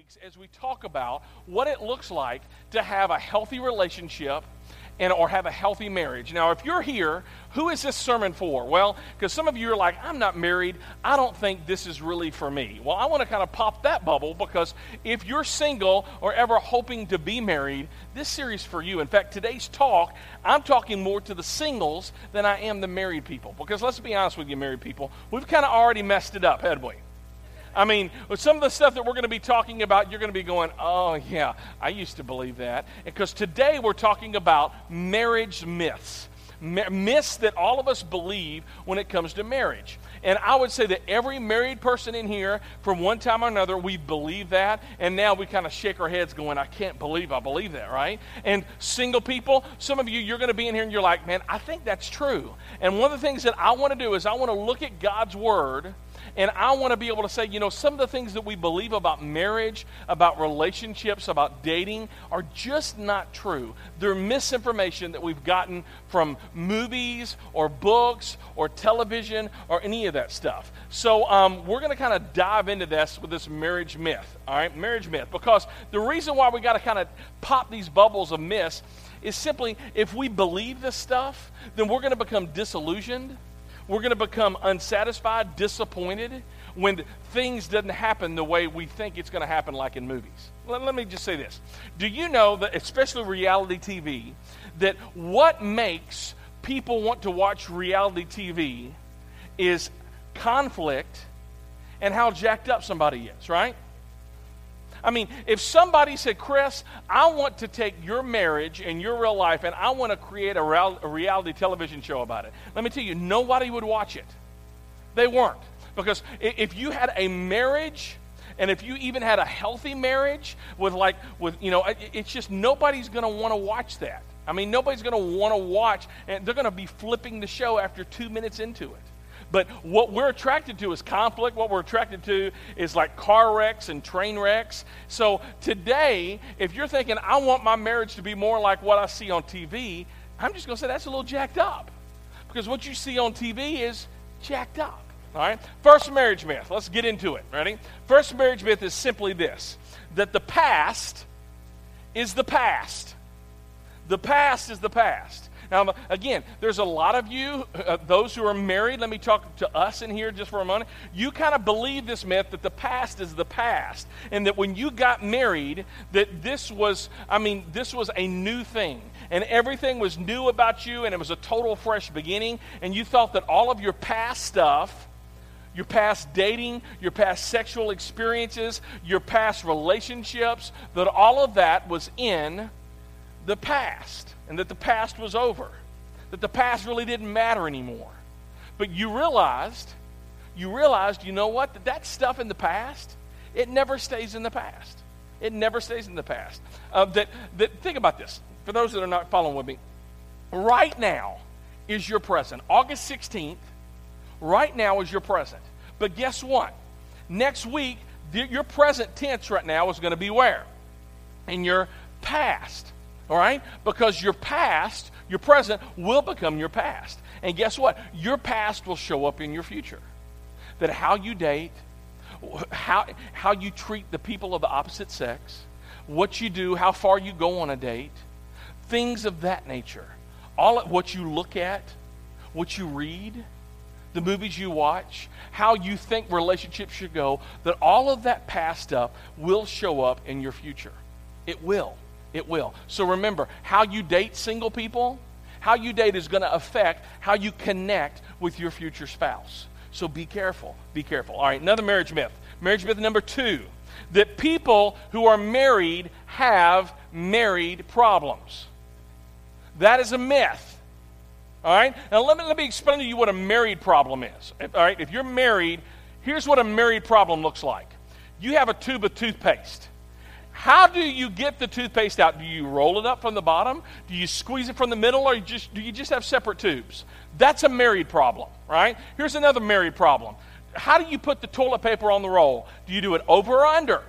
weeks as we talk about what it looks like to have a healthy relationship and or have a healthy marriage. Now, if you're here, who is this sermon for? Well, because some of you are like, I'm not married. I don't think this is really for me. Well, I want to kind of pop that bubble because if you're single or ever hoping to be married, this series for you. In fact, today's talk, I'm talking more to the singles than I am the married people. Because let's be honest with you, married people, we've kind of already messed it up, hadn't we? I mean, with some of the stuff that we're going to be talking about, you're going to be going, oh, yeah, I used to believe that. Because today we're talking about marriage myths. Myths that all of us believe when it comes to marriage. And I would say that every married person in here, from one time or another, we believe that. And now we kind of shake our heads going, I can't believe I believe that, right? And single people, some of you, you're going to be in here and you're like, man, I think that's true. And one of the things that I want to do is I want to look at God's Word and I want to be able to say, you know, some of the things that we believe about marriage, about relationships, about dating are just not true. They're misinformation that we've gotten from movies or books or television or any of that stuff. So um, we're going to kind of dive into this with this marriage myth, all right? Marriage myth. Because the reason why we got to kind of pop these bubbles of myths is simply if we believe this stuff, then we're going to become disillusioned we're going to become unsatisfied, disappointed when things doesn't happen the way we think it's going to happen like in movies. Let, let me just say this. Do you know that especially reality TV that what makes people want to watch reality TV is conflict and how jacked up somebody is, right? I mean, if somebody said, Chris, I want to take your marriage and your real life and I want to create a, a reality television show about it, let me tell you, nobody would watch it. They weren't. Because if you had a marriage, and if you even had a healthy marriage with like with you know it's just nobody's going to want to watch that i mean nobody's going to want to watch and they're going to be flipping the show after two minutes into it but what we're attracted to is conflict. What we're attracted to is like car wrecks and train wrecks. So today, if you're thinking, I want my marriage to be more like what I see on TV, I'm just going to say that's a little jacked up. Because what you see on TV is jacked up. All right? First marriage myth. Let's get into it. Ready? First marriage myth is simply this that the past is the past. The past is the past. Now, again, there's a lot of you, uh, those who are married, let me talk to us in here just for a moment. You kind of believe this myth that the past is the past, and that when you got married, that this was, I mean, this was a new thing, and everything was new about you, and it was a total fresh beginning, and you thought that all of your past stuff, your past dating, your past sexual experiences, your past relationships, that all of that was in the past and that the past was over, that the past really didn't matter anymore. But you realized, you realized, you know what? That, that stuff in the past, it never stays in the past. It never stays in the past. Uh, that, that, think about this. For those that are not following with me, right now is your present. August 16th, right now is your present. But guess what? Next week, your present tense right now is going to be where? In your past all right? Because your past, your present, will become your past. And guess what? Your past will show up in your future. That how you date, how, how you treat the people of the opposite sex, what you do, how far you go on a date, things of that nature. All of what you look at, what you read, the movies you watch, how you think relationships should go, that all of that past stuff will show up in your future. It will. It will. So remember, how you date single people, how you date is going to affect how you connect with your future spouse. So be careful. Be careful. All right, another marriage myth. Marriage myth number two that people who are married have married problems. That is a myth. All right? Now, let me, let me explain to you what a married problem is. All right? If you're married, here's what a married problem looks like you have a tube of toothpaste. How do you get the toothpaste out? Do you roll it up from the bottom? Do you squeeze it from the middle, or just, do you just have separate tubes? That's a married problem, right? Here's another married problem. How do you put the toilet paper on the roll? Do you do it over or under?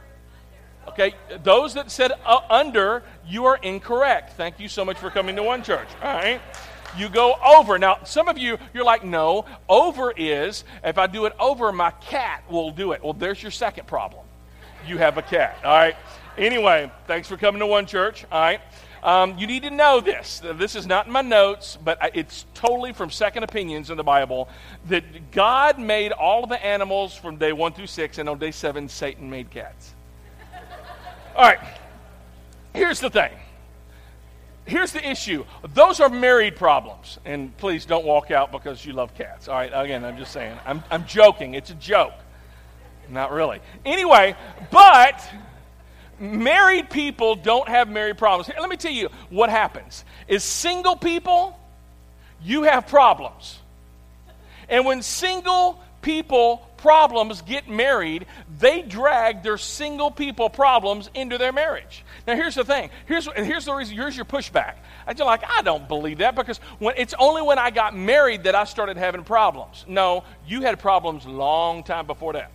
Okay, those that said uh, under, you are incorrect. Thank you so much for coming to one church. All right. You go over. Now, some of you, you're like, no, over is, if I do it over, my cat will do it. Well, there's your second problem you have a cat. All right. Anyway, thanks for coming to One Church. All right. Um, you need to know this. This is not in my notes, but it's totally from second opinions in the Bible that God made all of the animals from day one through six, and on day seven, Satan made cats. All right. Here's the thing. Here's the issue. Those are married problems. And please don't walk out because you love cats. All right. Again, I'm just saying. I'm, I'm joking. It's a joke. Not really. Anyway, but married people don't have married problems. Here, let me tell you what happens. Is single people, you have problems. And when single people problems get married, they drag their single people problems into their marriage. Now, here's the thing. Here's, here's the reason. Here's your pushback. Just like, I don't believe that because when, it's only when I got married that I started having problems. No, you had problems long time before that.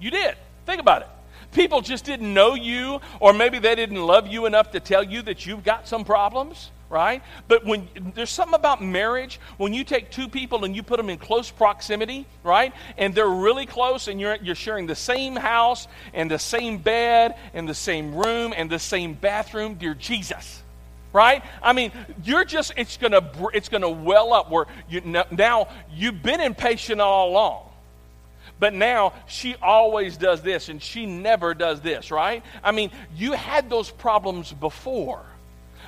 You did. Think about it. People just didn't know you, or maybe they didn't love you enough to tell you that you've got some problems, right? But when there's something about marriage, when you take two people and you put them in close proximity, right? And they're really close and you're, you're sharing the same house and the same bed and the same room and the same bathroom, dear Jesus right? I mean, you're just it's gonna it's gonna well up where you now you've been impatient all along, but now she always does this and she never does this, right? I mean, you had those problems before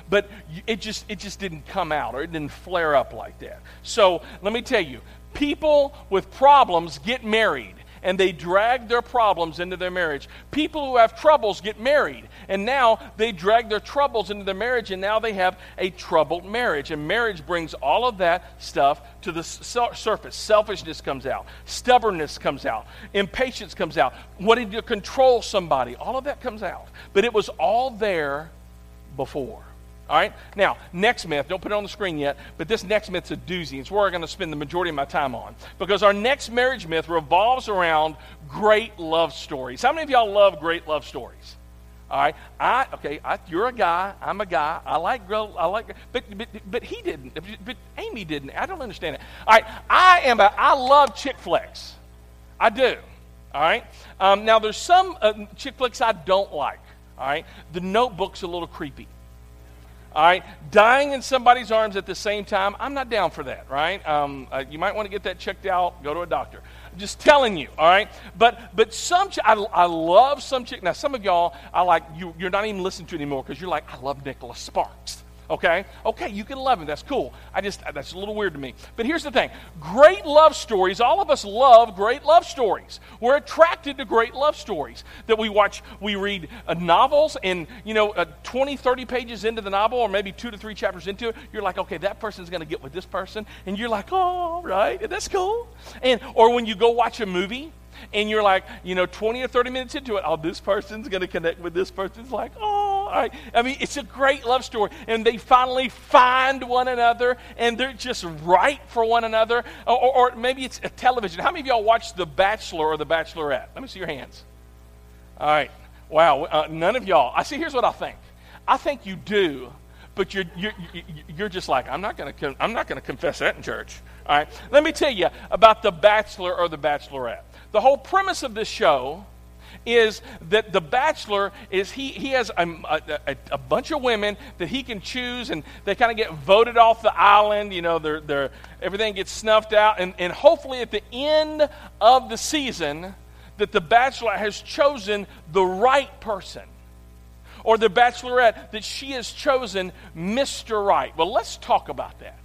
but it just it just didn't come out or it didn't flare up like that. So, let me tell you, people with problems get married and they drag their problems into their marriage. People who have troubles get married, and now they drag their troubles into their marriage, and now they have a troubled marriage. And marriage brings all of that stuff to the surface. Selfishness comes out, stubbornness comes out, impatience comes out, wanting to control somebody. All of that comes out. But it was all there before. All right? Now, next myth, don't put it on the screen yet, but this next myth's a doozy. It's where I'm going to spend the majority of my time on. Because our next marriage myth revolves around great love stories. How many of y'all love great love stories? All right, I okay. I, you're a guy. I'm a guy. I like. I like, but but but he didn't. But Amy didn't. I don't understand it. All right, I am. A, I love chick flicks. I do. All right. Um, now there's some uh, chick flicks I don't like. All right. The Notebook's a little creepy. All right, dying in somebody's arms at the same time, I'm not down for that, right? Um, uh, you might want to get that checked out, go to a doctor. I'm just telling you, all right? But but some, ch- I, I love some chick. Now, some of y'all, I like, you, you're not even listening to anymore because you're like, I love Nicholas Sparks. Okay? Okay, you can love him. That's cool. I just, that's a little weird to me. But here's the thing great love stories, all of us love great love stories. We're attracted to great love stories that we watch, we read uh, novels, and, you know, uh, 20, 30 pages into the novel, or maybe two to three chapters into it, you're like, okay, that person's going to get with this person. And you're like, oh, right, that's cool. And, or when you go watch a movie, and you're like, you know, 20 or 30 minutes into it, oh, this person's going to connect with this person. It's like, oh, I, mean, it's a great love story. And they finally find one another and they're just right for one another. Or, or, or maybe it's a television. How many of y'all watch The Bachelor or The Bachelorette? Let me see your hands. All right. Wow. Uh, none of y'all. I see, here's what I think. I think you do, but you're, you're, you're just like, I'm not going to I'm not going to confess that in church. All right. Let me tell you about The Bachelor or The Bachelorette. The whole premise of this show is that the bachelor is he, he has a, a, a, bunch of women that he can choose and they kind of get voted off the island you know they're, they're, everything gets snuffed out. And, and hopefully at the end of the season that the bachelor has chosen the right person or the bachelorette that she has chosen mr right. Well let's talk about that.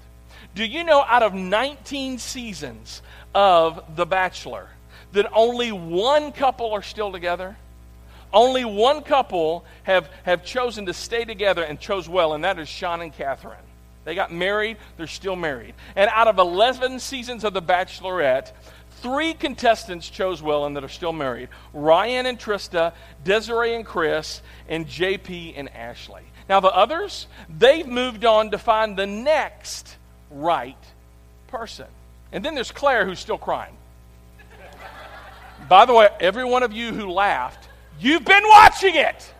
Do you know out of 19 seasons of the bachelor that only one couple are still together? Only one couple have, have chosen to stay together and chose well, and that is Sean and Catherine. They got married, they're still married. And out of 11 seasons of The Bachelorette, three contestants chose well and that are still married Ryan and Trista, Desiree and Chris, and JP and Ashley. Now, the others, they've moved on to find the next right person. And then there's Clare, who's still crying. By the way, every one of you who laughed, you've been watching it.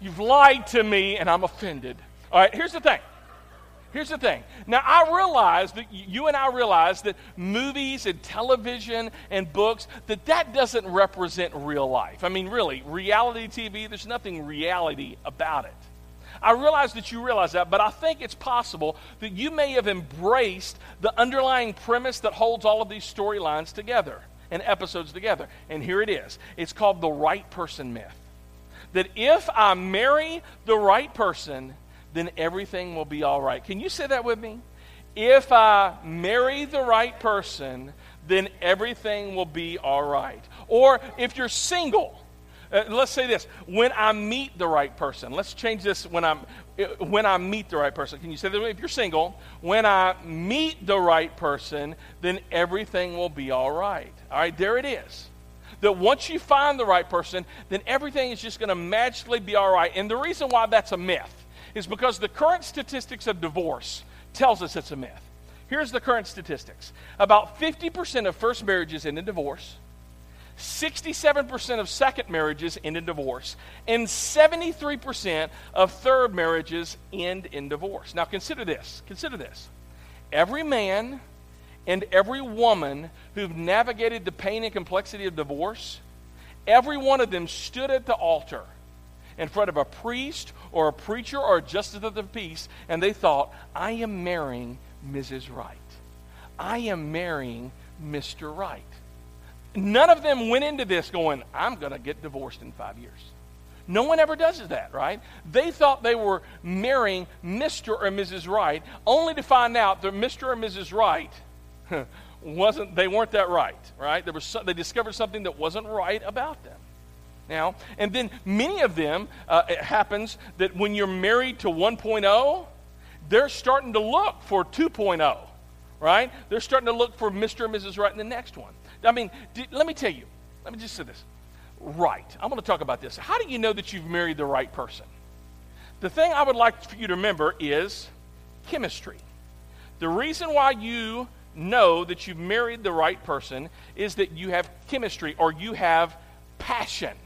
You've lied to me, and I'm offended. All right, here's the thing. Here's the thing. Now, I realize that you and I realize that movies and television and books, that that doesn't represent real life. I mean, really, reality TV, there's nothing reality about it. I realize that you realize that, but I think it's possible that you may have embraced the underlying premise that holds all of these storylines together and episodes together. And here it is it's called the right person myth. That if I marry the right person, then everything will be all right. Can you say that with me? If I marry the right person, then everything will be all right. Or if you're single, uh, let's say this when I meet the right person. Let's change this when I'm uh, when I meet the right person. Can you say that if you're single? When I meet the right person, then everything will be all right. All right, there it is. That once you find the right person, then everything is just going to magically be all right. And the reason why that's a myth is because the current statistics of divorce tells us it's a myth. Here's the current statistics. About 50% of first marriages end in divorce. 67% of second marriages end in divorce, and 73% of third marriages end in divorce. Now, consider this. Consider this. Every man and every woman who've navigated the pain and complexity of divorce, every one of them stood at the altar in front of a priest or a preacher or a justice of the peace, and they thought, I am marrying Mrs. Right. I am marrying Mr. Right. None of them went into this going, I'm going to get divorced in five years. No one ever does that, right? They thought they were marrying Mr. or Mrs. Right, only to find out that Mr. or Mrs. Right wasn't, they weren't that right, right? There was some, they discovered something that wasn't right about them now. And then many of them, uh, it happens that when you're married to 1.0, they're starting to look for 2.0, right? They're starting to look for Mr. and Mrs. Right in the next one. I mean, did, let me tell you, let me just say this. Right. I'm going to talk about this. How do you know that you've married the right person? The thing I would like for you to remember is chemistry. The reason why you know that you've married the right person is that you have chemistry or you have passion.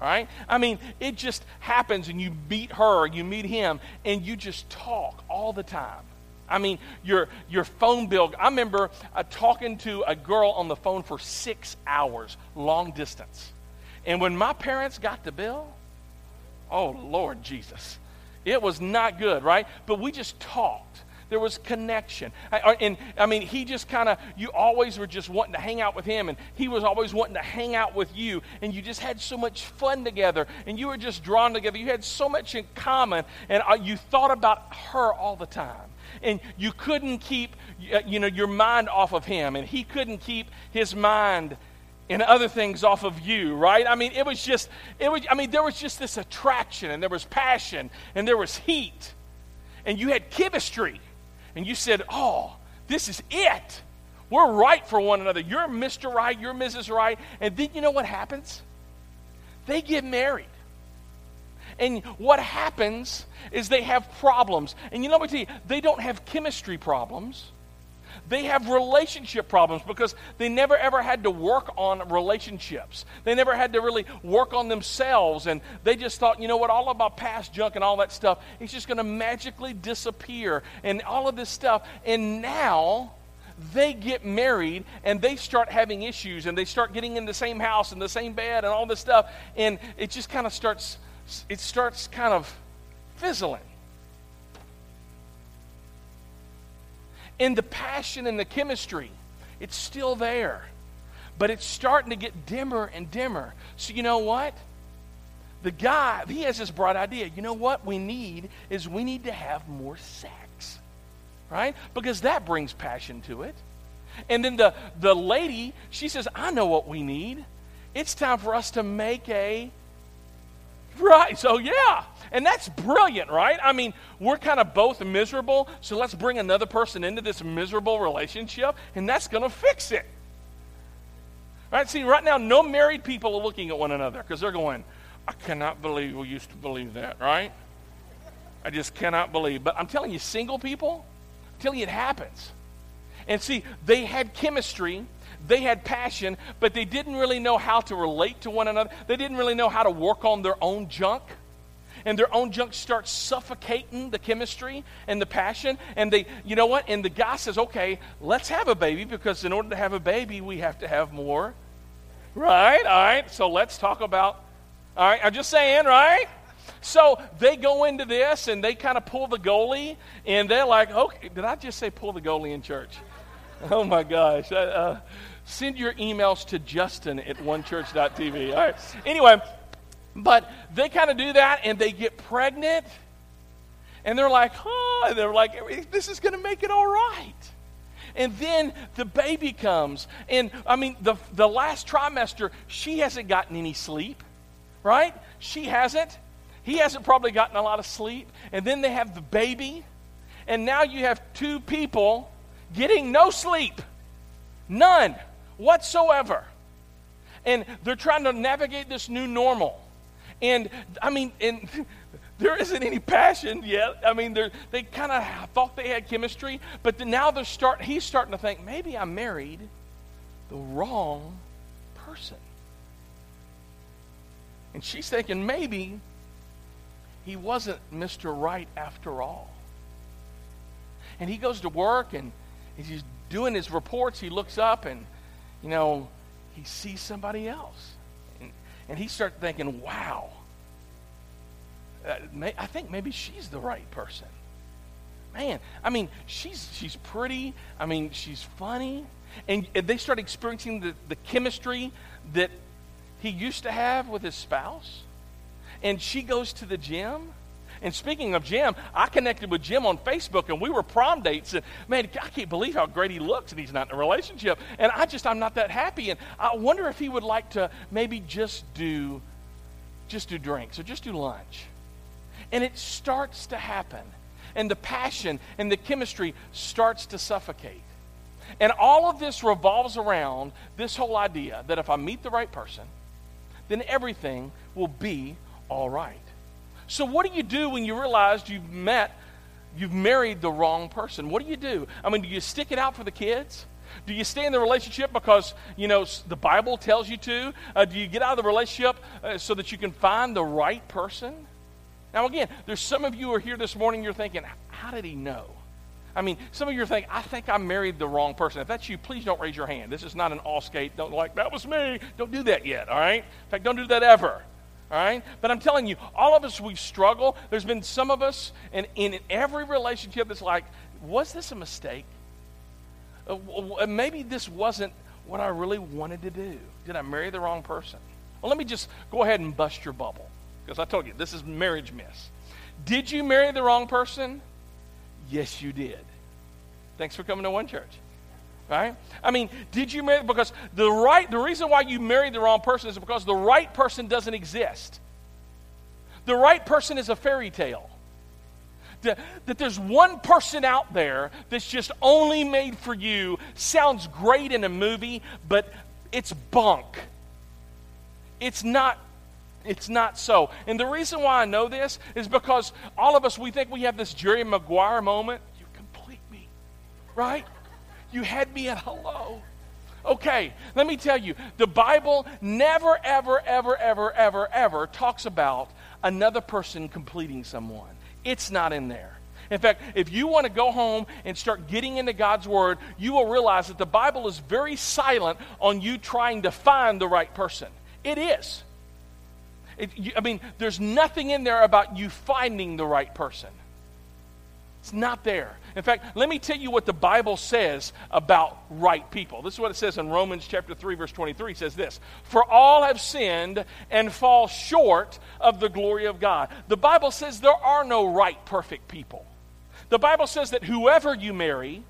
Right? I mean, it just happens and you meet her, you meet him, and you just talk all the time. I mean, your, your phone bill. I remember uh, talking to a girl on the phone for six hours, long distance. And when my parents got the bill, oh, Lord Jesus, it was not good, right? But we just talked. There was connection. And I mean, he just kind of, you always were just wanting to hang out with him, and he was always wanting to hang out with you, and you just had so much fun together, and you were just drawn together. You had so much in common, and uh, you thought about her all the time. And you couldn't keep, uh, you know, your mind off of him, and he couldn't keep his mind and other things off of you, right? I mean, it was just, it was, I mean, there was just this attraction, and there was passion, and there was heat, and you had chemistry and you said, Oh, this is it. We're right for one another. You're Mr. Right, you're Mrs. Right. And then you know what happens? They get married. And what happens is they have problems. And you know what? I tell you? They don't have chemistry problems. They have relationship problems because they never ever had to work on relationships. They never had to really work on themselves. And they just thought, you know what, all about past junk and all that stuff, it's just going to magically disappear and all of this stuff. And now they get married and they start having issues and they start getting in the same house and the same bed and all this stuff. And it just kind of starts, it starts kind of fizzling. And the passion and the chemistry, it's still there. But it's starting to get dimmer and dimmer. So, you know what? The guy, he has this bright idea. You know what we need is we need to have more sex, right? Because that brings passion to it. And then the, the lady, she says, I know what we need. It's time for us to make a Right. So, yeah. And that's brilliant, right? I mean, we're kind of both miserable, so let's bring another person into this miserable relationship, and that's going to fix it. Right? See, right now, no married people are looking at one another because they're going, I cannot believe we used to believe that, right? I just cannot believe. But I'm telling you, single people, I'm telling you, it happens. And see, they had chemistry they had passion, but they didn't really know how to relate to one another. They didn't really know how to work on their own junk. and their own junk starts suffocating the chemistry and the passion. And they, you know what? And the guy says, okay, let's have a baby because in order to have a baby, we have to have more. Right? All right. So let's talk about, all right, I'm just saying, right? So they go into this and they kind of pull the goalie, and they're like, okay, did I just say pull the goalie in church? Oh my gosh. Uh, uh, send your emails to Justin at onechurch.tv. All right. Anyway, but they kind of do that and they get pregnant and they're like, oh, and they're like, this is going to make it all right. And then the baby comes. And I mean, the, the last trimester, she hasn't gotten any sleep, right? She hasn't. He hasn't probably gotten a lot of sleep. And then they have the baby. And now you have two people getting no sleep. None whatsoever. And they're trying to navigate this new normal. And I mean, and there isn't any passion yet. I mean, they kind of thought they had chemistry, but now they're start. He's starting to think maybe I married the wrong person, and she's thinking maybe he wasn't Mr. Right after all. And he goes to work and he's doing his reports. He looks up and, you know, he sees somebody else. And, and he starts thinking, wow, uh, I think maybe she's the right person. Man, I mean, she's, she's pretty. I mean, she's funny. And, and they start experiencing the, the chemistry that he used to have with his spouse. And she goes to the gym. And speaking of Jim, I connected with Jim on Facebook and we were prom dates. And man, I can't believe how great he looks and he's not in a relationship. And I just, I'm not that happy. And I wonder if he would like to maybe just do, just do drinks or just do lunch. And it starts to happen. And the passion and the chemistry starts to suffocate. And all of this revolves around this whole idea that if I meet the right person, then everything will be all right. So, what do you do when you realize you've met, you've married the wrong person? What do you do? I mean, do you stick it out for the kids? Do you stay in the relationship because, you know, the Bible tells you to? Uh, do you get out of the relationship uh, so that you can find the right person? Now, again, there's some of you who are here this morning, you're thinking, how did he know? I mean, some of you are thinking, I think I married the wrong person. If that's you, please don't raise your hand. This is not an all skate. Don't like, that was me. Don't do that yet, all right? In fact, don't do that ever. All right? But I'm telling you, all of us, we struggle. There's been some of us, and in every relationship, it's like, was this a mistake? Uh, maybe this wasn't what I really wanted to do. Did I marry the wrong person? Well, let me just go ahead and bust your bubble. Because I told you, this is marriage mess. Did you marry the wrong person? Yes, you did. Thanks for coming to one church. Right? I mean, did you marry because the right the reason why you married the wrong person is because the right person doesn't exist. The right person is a fairy tale. That, that there's one person out there that's just only made for you sounds great in a movie, but it's bunk. It's not it's not so. And the reason why I know this is because all of us, we think we have this Jerry Maguire moment. You complete me, right? You had me at hello. Okay, let me tell you the Bible never, ever, ever, ever, ever, ever talks about another person completing someone. It's not in there. In fact, if you want to go home and start getting into God's Word, you will realize that the Bible is very silent on you trying to find the right person. It is. It, you, I mean, there's nothing in there about you finding the right person. It's not there. In fact, let me tell you what the Bible says about right people. This is what it says in Romans chapter 3 verse 23. It says this, "For all have sinned and fall short of the glory of God." The Bible says there are no right perfect people. The Bible says that whoever you marry,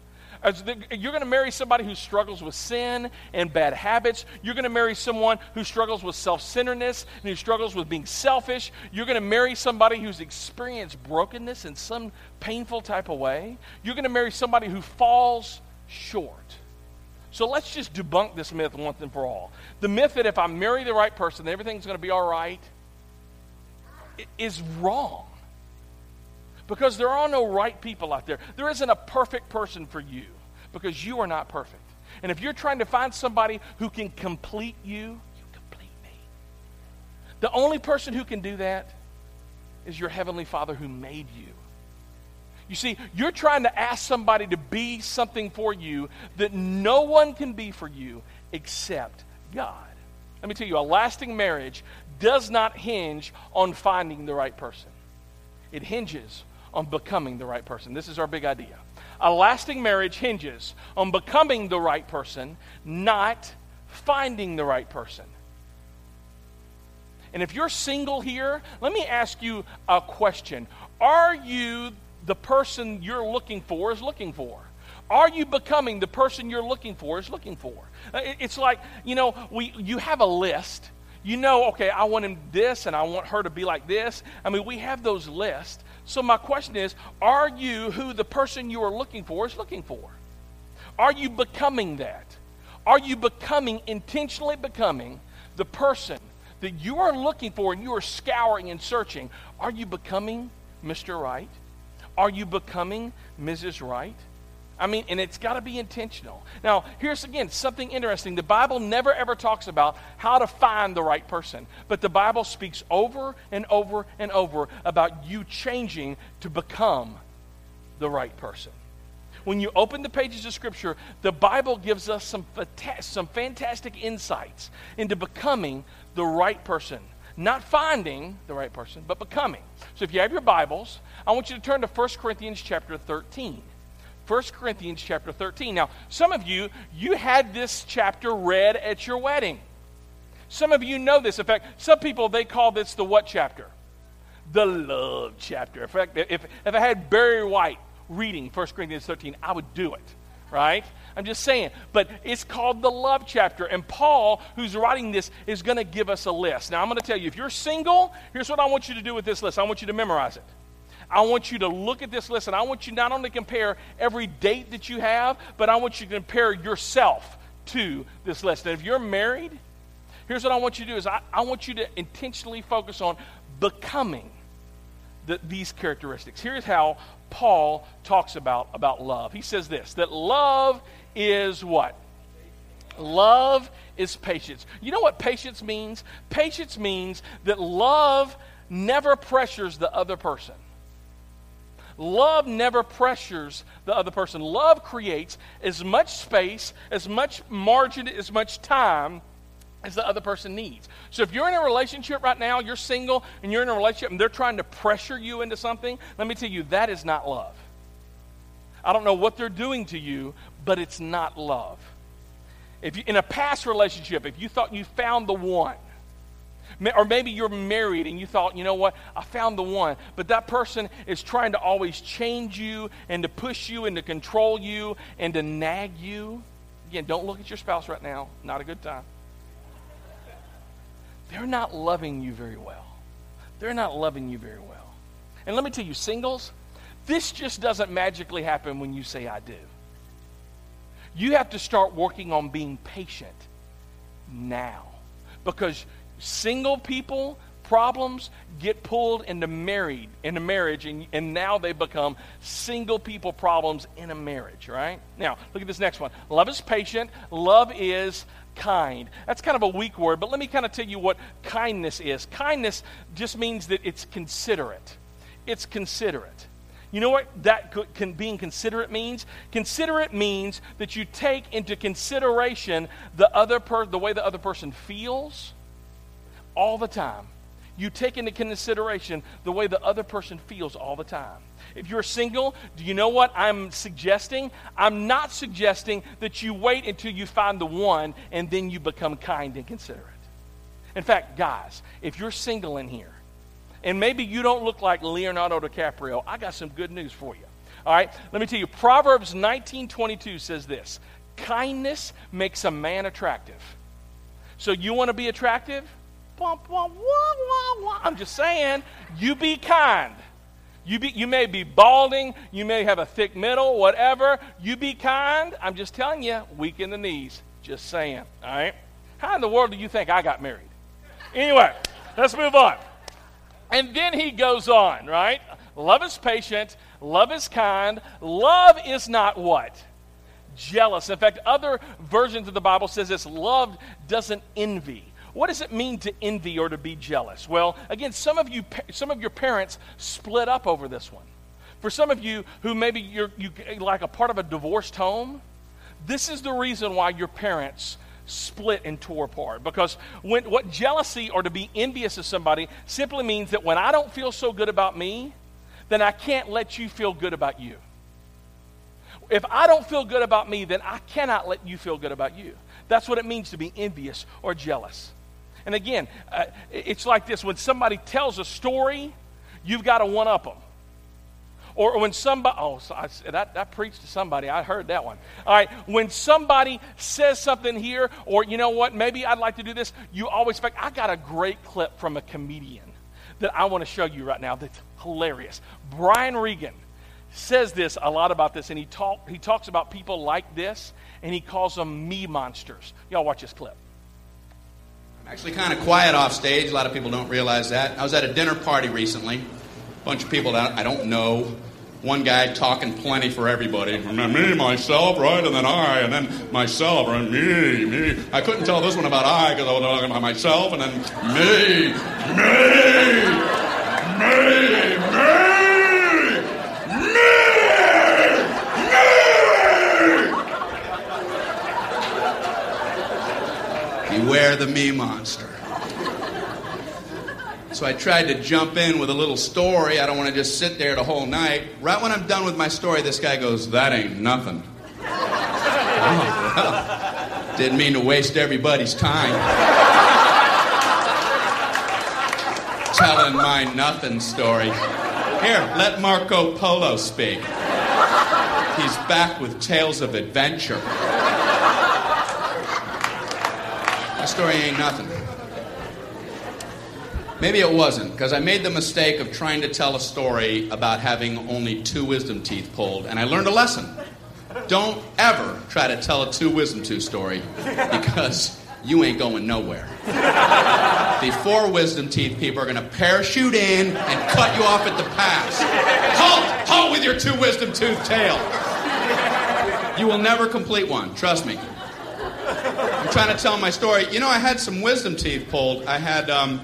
you're going to marry somebody who struggles with sin and bad habits. You're going to marry someone who struggles with self centeredness and who struggles with being selfish. You're going to marry somebody who's experienced brokenness in some painful type of way. You're going to marry somebody who falls short. So let's just debunk this myth once and for all. The myth that if I marry the right person, everything's going to be all right is wrong. Because there are no right people out there. There isn't a perfect person for you because you are not perfect. And if you're trying to find somebody who can complete you, you complete me. The only person who can do that is your Heavenly Father who made you. You see, you're trying to ask somebody to be something for you that no one can be for you except God. Let me tell you, a lasting marriage does not hinge on finding the right person, it hinges on becoming the right person. This is our big idea. A lasting marriage hinges on becoming the right person, not finding the right person. And if you're single here, let me ask you a question. Are you the person you're looking for is looking for? Are you becoming the person you're looking for is looking for? Uh, it's like, you know, we, you have a list. You know, okay, I want him this and I want her to be like this. I mean, we have those lists. So, my question is are you who the person you are looking for is looking for? Are you becoming that? Are you becoming, intentionally becoming, the person that you are looking for and you are scouring and searching? Are you becoming Mr. Right? Are you becoming Mrs. Right? I mean, and it's got to be intentional. Now, here's again something interesting. The Bible never ever talks about how to find the right person, but the Bible speaks over and over and over about you changing to become the right person. When you open the pages of Scripture, the Bible gives us some, some fantastic insights into becoming the right person. Not finding the right person, but becoming. So if you have your Bibles, I want you to turn to 1 Corinthians chapter 13. 1 Corinthians chapter 13. Now, some of you, you had this chapter read at your wedding. Some of you know this. In fact, some people, they call this the what chapter? The love chapter. In fact, if, if I had Barry White reading 1 Corinthians 13, I would do it, right? I'm just saying. But it's called the love chapter. And Paul, who's writing this, is going to give us a list. Now, I'm going to tell you if you're single, here's what I want you to do with this list I want you to memorize it. I want you to look at this list and I want you not only to compare every date that you have, but I want you to compare yourself to this list. And if you're married, here's what I want you to do is I, I want you to intentionally focus on becoming the, these characteristics. Here's how Paul talks about, about love. He says this that love is what? Love is patience. You know what patience means? Patience means that love never pressures the other person. Love never pressures the other person. Love creates as much space, as much margin, as much time as the other person needs. So if you're in a relationship right now, you're single, and you're in a relationship and they're trying to pressure you into something, let me tell you, that is not love. I don't know what they're doing to you, but it's not love. If you, in a past relationship, if you thought you found the one, or maybe you're married and you thought, you know what, I found the one. But that person is trying to always change you and to push you and to control you and to nag you. Again, don't look at your spouse right now. Not a good time. They're not loving you very well. They're not loving you very well. And let me tell you, singles, this just doesn't magically happen when you say, I do. You have to start working on being patient now because Single people problems get pulled into married into marriage and, and now they become single people problems in a marriage right? Now look at this next one. Love is patient. Love is kind. That's kind of a weak word but let me kind of tell you what kindness is. Kindness just means that it's considerate. It's considerate. You know what that can, being considerate means? Considerate means that you take into consideration the other per, the way the other person feels, all the time. You take into consideration the way the other person feels all the time. If you're single, do you know what I'm suggesting? I'm not suggesting that you wait until you find the one and then you become kind and considerate. In fact, guys, if you're single in here, and maybe you don't look like Leonardo DiCaprio, I got some good news for you. All right, let me tell you. Proverbs 19:22 says this: "Kindness makes a man attractive." So you want to be attractive? I'm just saying, you be kind. You, be, you may be balding, you may have a thick middle, whatever. You be kind. I'm just telling you, weak in the knees. Just saying. All right? How in the world do you think I got married? Anyway, let's move on. And then he goes on, right? Love is patient, love is kind, love is not what? Jealous. In fact, other versions of the Bible says this love doesn't envy what does it mean to envy or to be jealous? Well, again, some of you, some of your parents split up over this one. For some of you who maybe you're you, like a part of a divorced home, this is the reason why your parents split and tore apart. Because when, what jealousy or to be envious of somebody simply means that when I don't feel so good about me, then I can't let you feel good about you. If I don't feel good about me, then I cannot let you feel good about you. That's what it means to be envious or jealous. And again, uh, it's like this when somebody tells a story, you've got to one up them. Or when somebody, oh, so I, that, that preached to somebody. I heard that one. All right, when somebody says something here, or you know what, maybe I'd like to do this, you always expect, I got a great clip from a comedian that I want to show you right now that's hilarious. Brian Regan says this a lot about this, and he, talk, he talks about people like this, and he calls them me monsters. Y'all watch this clip. I'm actually kind of quiet off stage. A lot of people don't realize that. I was at a dinner party recently A bunch of people that I don't know. One guy talking plenty for everybody. Me, myself, right? And then I, and then myself, and me, me. I couldn't tell this one about I because I was talking about myself, and then me, me, me, me, me. Beware the me monster. So I tried to jump in with a little story. I don't want to just sit there the whole night. Right when I'm done with my story, this guy goes, That ain't nothing. oh, well, didn't mean to waste everybody's time. Telling my nothing story. Here, let Marco Polo speak. He's back with tales of adventure. My story ain't nothing. Maybe it wasn't, because I made the mistake of trying to tell a story about having only two wisdom teeth pulled, and I learned a lesson. Don't ever try to tell a two wisdom tooth story, because you ain't going nowhere. the four wisdom teeth people are going to parachute in and cut you off at the pass. Halt! Halt with your two wisdom tooth tale. You will never complete one, trust me. I'm trying to tell my story. You know, I had some wisdom teeth pulled. I had um,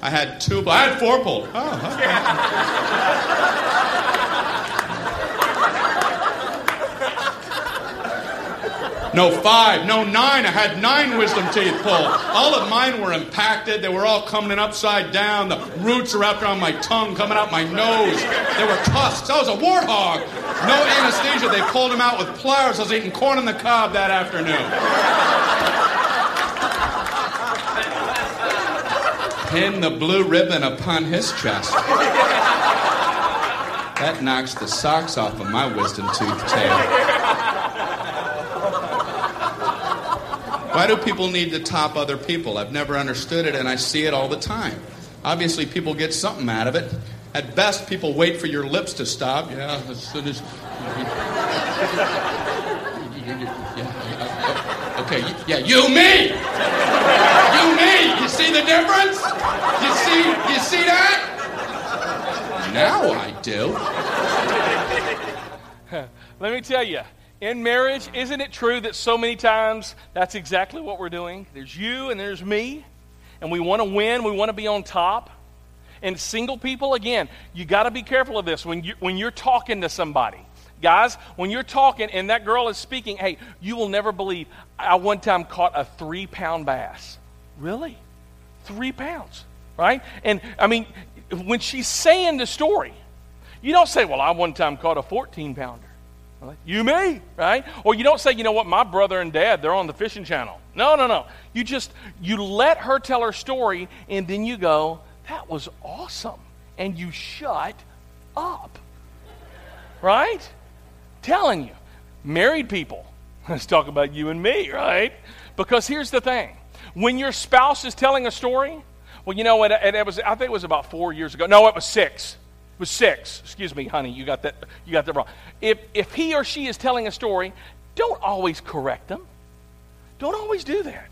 I had two. I had four pulled. Oh, okay. No, five. No, nine. I had nine wisdom teeth pulled. All of mine were impacted. They were all coming upside down. The roots are wrapped around my tongue, coming out my nose. They were tusks. I was a warthog. No anesthesia. They pulled them out with pliers. I was eating corn on the cob that afternoon. pin the blue ribbon upon his chest. That knocks the socks off of my wisdom tooth tale. Why do people need to top other people? I've never understood it, and I see it all the time. Obviously, people get something out of it. At best, people wait for your lips to stop. Yeah, as soon as. Okay, yeah, you, me! You, me! You see the difference? You see, you see that? Now I do. Let me tell you, in marriage, isn't it true that so many times that's exactly what we're doing? There's you and there's me, and we want to win, we want to be on top. And single people, again, you got to be careful of this when, you, when you're talking to somebody. Guys, when you're talking and that girl is speaking, hey, you will never believe I one time caught a three pound bass. Really? Three pounds, right? And I mean, when she's saying the story, you don't say, well, I one time caught a 14 pounder. You may, right? Or you don't say, you know what, my brother and dad, they're on the fishing channel. No, no, no. You just, you let her tell her story and then you go, that was awesome. And you shut up. Right? Telling you. Married people. Let's talk about you and me, right? Because here's the thing. When your spouse is telling a story, well, you know? It, it was, I think it was about four years ago. No, it was six. Was six. Excuse me, honey. You got that, you got that wrong. If, if he or she is telling a story, don't always correct them. Don't always do that.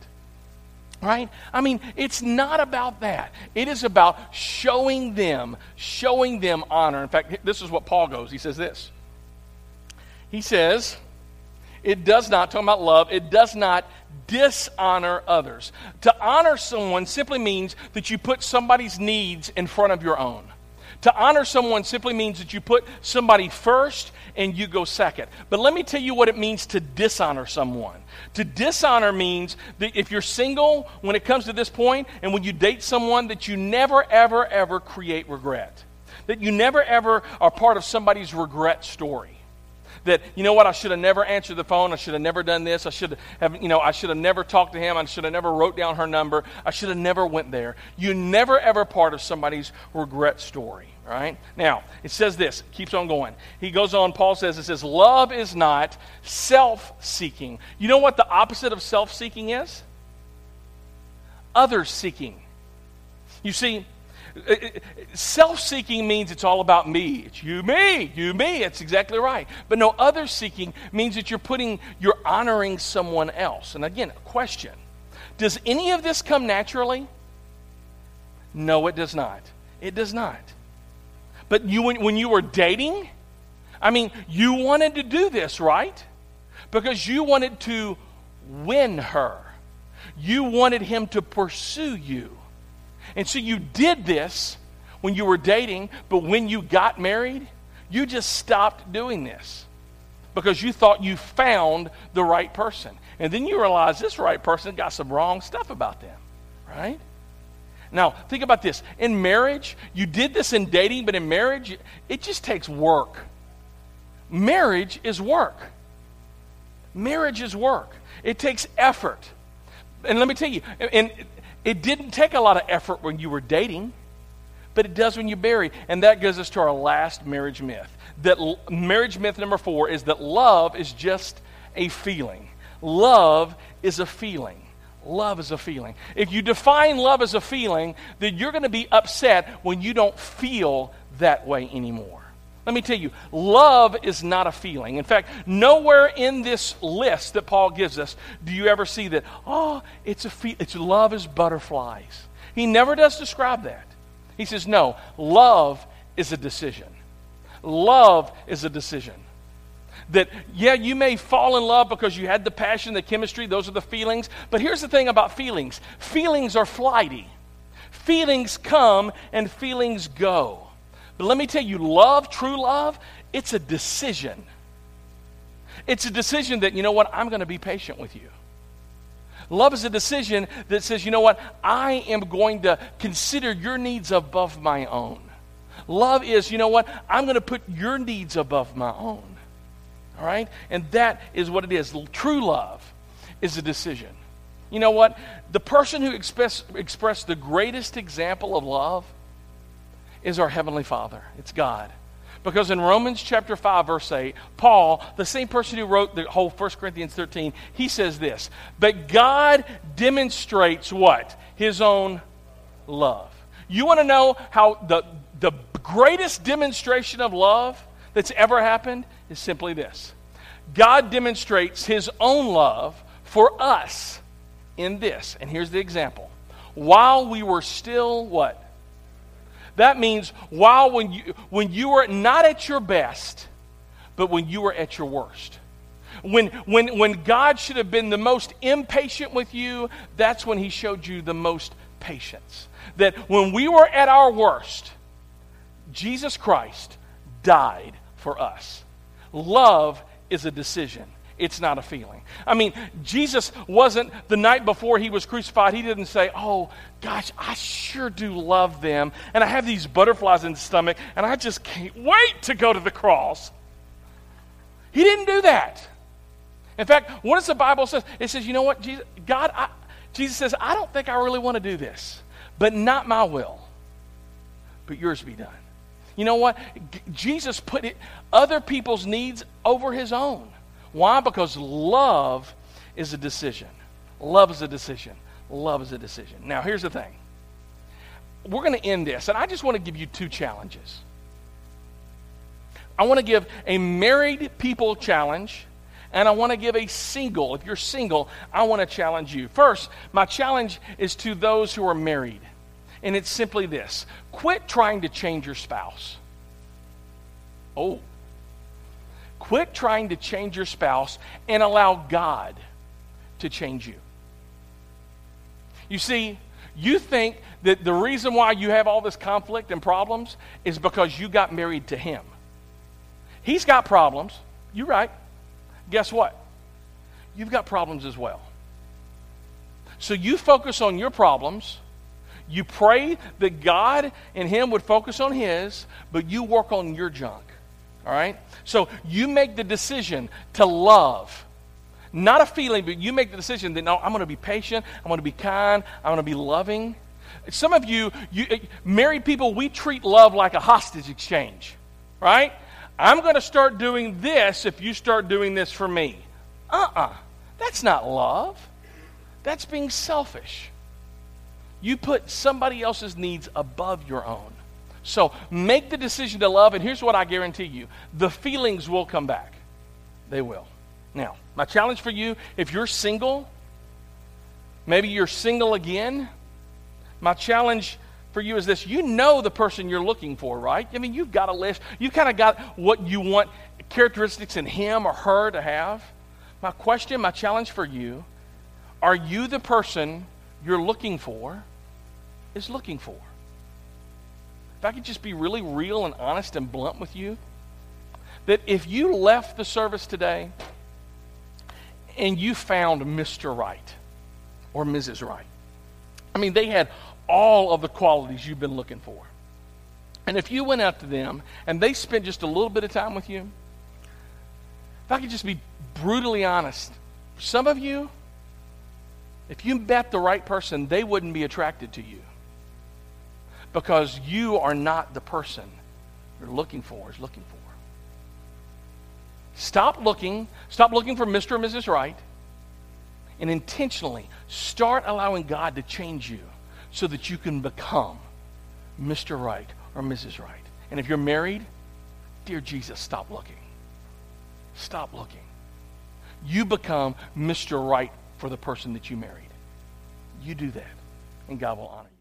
Right? I mean, it's not about that. It is about showing them, showing them honor. In fact, this is what Paul goes. He says this. He says, it does not, talking about love, it does not dishonor others. To honor someone simply means that you put somebody's needs in front of your own. To honor someone simply means that you put somebody first and you go second. But let me tell you what it means to dishonor someone. To dishonor means that if you're single when it comes to this point and when you date someone, that you never, ever, ever create regret. That you never, ever are part of somebody's regret story that you know what i should have never answered the phone i should have never done this i should have you know i should have never talked to him i should have never wrote down her number i should have never went there. You never ever part of somebody's regret story right? Now it says this keeps on going. He goes on paul says it says love is not self-seeking. You know what the opposite of self-seeking is? Others seeking. You see Uh, uh, Self seeking means it's all about me. It's you, me, you, me. It's exactly right. But no, other seeking means that you're putting, you're honoring someone else. And again, a question Does any of this come naturally? No, it does not. It does not. But you, when, when you were dating, I mean, you wanted to do this, right? Because you wanted to win her. You wanted him to pursue you. And so you did this when you were dating, but when you got married, you just stopped doing this because you thought you found the right person. And then you realize this right person got some wrong stuff about them, right? Now, think about this. In marriage, you did this in dating, but in marriage, it just takes work. Marriage is work. Marriage is work. It takes effort. And let me tell you, and it didn't take a lot of effort when you were dating, but it does when you marry. And that goes us to our last marriage myth. That l- marriage myth number four is that love is just a feeling. Love is a feeling. Love is a feeling. If you define love as a feeling, then you're going to be upset when you don't feel that way anymore. Let me tell you, love is not a feeling. In fact, nowhere in this list that Paul gives us do you ever see that, oh, it's a fe- it's love is butterflies. He never does describe that. He says, no, love is a decision. Love is a decision. That, yeah, you may fall in love because you had the passion, the chemistry, those are the feelings. But here's the thing about feelings feelings are flighty, feelings come and feelings go. But let me tell you, love, true love, it's a decision. It's a decision that, you know what, I'm going to be patient with you. Love is a decision that says, you know what, I am going to consider your needs above my own. Love is, you know what, I'm going to put your needs above my own. All right? And that is what it is. True love is a decision. You know what? The person who express, expressed the greatest example of love is our Heavenly Father. It's God. Because in Romans chapter 5, verse 8, Paul, the same person who wrote the whole 1 Corinthians 13, he says this But God demonstrates what? His own love. You want to know how the, the greatest demonstration of love that's ever happened is simply this God demonstrates his own love for us in this. And here's the example. While we were still what? That means while when you, when you were not at your best, but when you were at your worst. When, when, when God should have been the most impatient with you, that's when He showed you the most patience. That when we were at our worst, Jesus Christ died for us. Love is a decision. It's not a feeling. I mean, Jesus wasn't the night before he was crucified, he didn't say, Oh, gosh, I sure do love them. And I have these butterflies in the stomach, and I just can't wait to go to the cross. He didn't do that. In fact, what does the Bible says? It says, you know what, Jesus, God, I, Jesus says, I don't think I really want to do this, but not my will, but yours be done. You know what? G- Jesus put it, other people's needs over his own. Why? Because love is a decision. Love is a decision. Love is a decision. Now, here's the thing. We're going to end this, and I just want to give you two challenges. I want to give a married people challenge, and I want to give a single. If you're single, I want to challenge you. First, my challenge is to those who are married, and it's simply this quit trying to change your spouse. Oh, Quit trying to change your spouse and allow God to change you. You see, you think that the reason why you have all this conflict and problems is because you got married to him. He's got problems. You're right. Guess what? You've got problems as well. So you focus on your problems. You pray that God and Him would focus on His, but you work on your junk. All right? So you make the decision to love. Not a feeling, but you make the decision that no, I'm going to be patient, I'm going to be kind, I'm going to be loving. Some of you, you married people, we treat love like a hostage exchange, right? I'm going to start doing this if you start doing this for me. Uh uh-uh. uh. That's not love. That's being selfish. You put somebody else's needs above your own. So make the decision to love, and here's what I guarantee you the feelings will come back. They will. Now, my challenge for you if you're single, maybe you're single again, my challenge for you is this you know the person you're looking for, right? I mean, you've got a list, you've kind of got what you want characteristics in him or her to have. My question, my challenge for you are you the person you're looking for is looking for? If I could just be really real and honest and blunt with you, that if you left the service today and you found Mr. Right or Mrs. Right, I mean, they had all of the qualities you've been looking for. And if you went out to them and they spent just a little bit of time with you, if I could just be brutally honest, some of you, if you met the right person, they wouldn't be attracted to you because you are not the person you're looking for is looking for. Stop looking, stop looking for Mr. or Mrs. Right, and intentionally start allowing God to change you so that you can become Mr. Right or Mrs. Right. And if you're married, dear Jesus, stop looking. Stop looking. You become Mr. Right for the person that you married. You do that, and God will honor you.